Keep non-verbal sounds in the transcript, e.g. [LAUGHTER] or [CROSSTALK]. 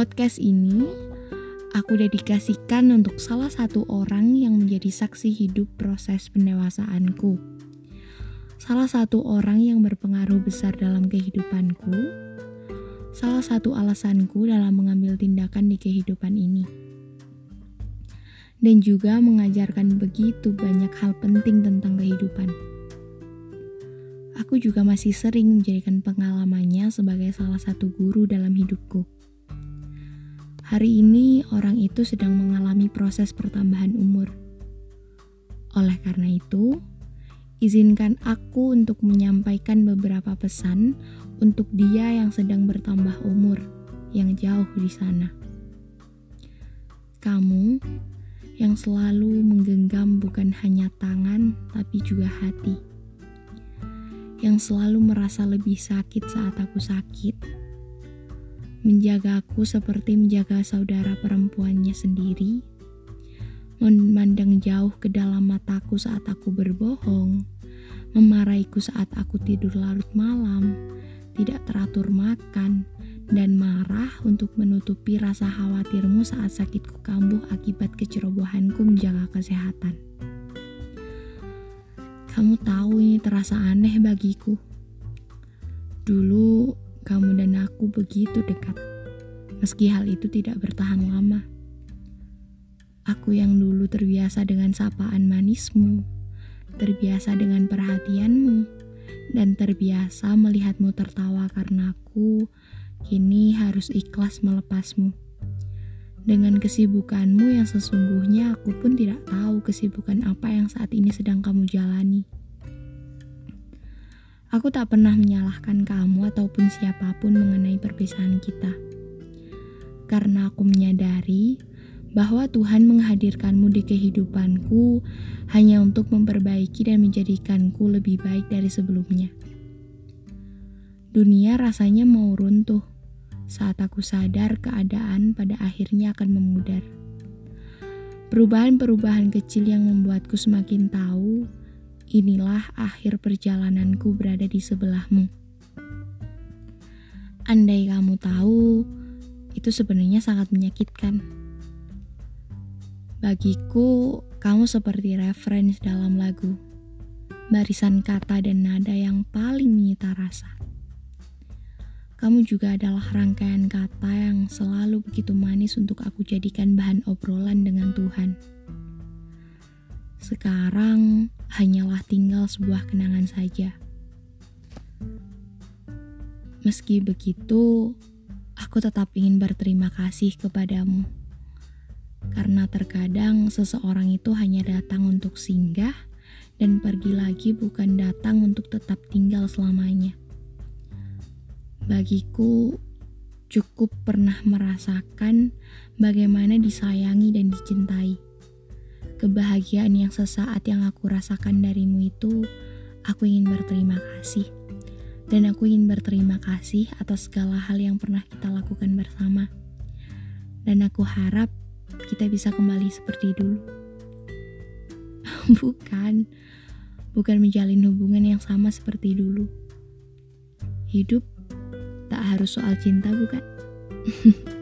Podcast ini aku dedikasikan untuk salah satu orang yang menjadi saksi hidup proses pendewasaanku. Salah satu orang yang berpengaruh besar dalam kehidupanku. Salah satu alasanku dalam mengambil tindakan di kehidupan ini. Dan juga mengajarkan begitu banyak hal penting tentang kehidupan aku juga masih sering menjadikan pengalamannya sebagai salah satu guru dalam hidupku. Hari ini orang itu sedang mengalami proses pertambahan umur. Oleh karena itu, izinkan aku untuk menyampaikan beberapa pesan untuk dia yang sedang bertambah umur yang jauh di sana. Kamu yang selalu menggenggam bukan hanya tangan tapi juga hati yang selalu merasa lebih sakit saat aku sakit. Menjagaku seperti menjaga saudara perempuannya sendiri. Memandang jauh ke dalam mataku saat aku berbohong. Memarahiku saat aku tidur larut malam. Tidak teratur makan. Dan marah untuk menutupi rasa khawatirmu saat sakitku kambuh akibat kecerobohanku menjaga kesehatan. Kamu tahu ini terasa aneh bagiku. Dulu kamu dan aku begitu dekat, meski hal itu tidak bertahan lama. Aku yang dulu terbiasa dengan sapaan manismu, terbiasa dengan perhatianmu, dan terbiasa melihatmu tertawa karena aku kini harus ikhlas melepasmu. Dengan kesibukanmu yang sesungguhnya aku pun tidak tahu kesibukan apa yang saat ini sedang kamu jalani. Aku tak pernah menyalahkan kamu ataupun siapa pun mengenai perpisahan kita. Karena aku menyadari bahwa Tuhan menghadirkanmu di kehidupanku hanya untuk memperbaiki dan menjadikanku lebih baik dari sebelumnya. Dunia rasanya mau runtuh saat aku sadar keadaan pada akhirnya akan memudar. Perubahan-perubahan kecil yang membuatku semakin tahu, inilah akhir perjalananku berada di sebelahmu. Andai kamu tahu, itu sebenarnya sangat menyakitkan. Bagiku, kamu seperti reference dalam lagu, barisan kata dan nada yang paling menyita rasa kamu juga adalah rangkaian kata yang selalu begitu manis untuk aku jadikan bahan obrolan dengan Tuhan. Sekarang hanyalah tinggal sebuah kenangan saja. Meski begitu, aku tetap ingin berterima kasih kepadamu. Karena terkadang seseorang itu hanya datang untuk singgah dan pergi lagi bukan datang untuk tetap tinggal selamanya bagiku cukup pernah merasakan bagaimana disayangi dan dicintai. Kebahagiaan yang sesaat yang aku rasakan darimu itu, aku ingin berterima kasih. Dan aku ingin berterima kasih atas segala hal yang pernah kita lakukan bersama. Dan aku harap kita bisa kembali seperti dulu. [LAUGHS] bukan, bukan menjalin hubungan yang sama seperti dulu. Hidup tak harus soal cinta, bukan? [LAUGHS]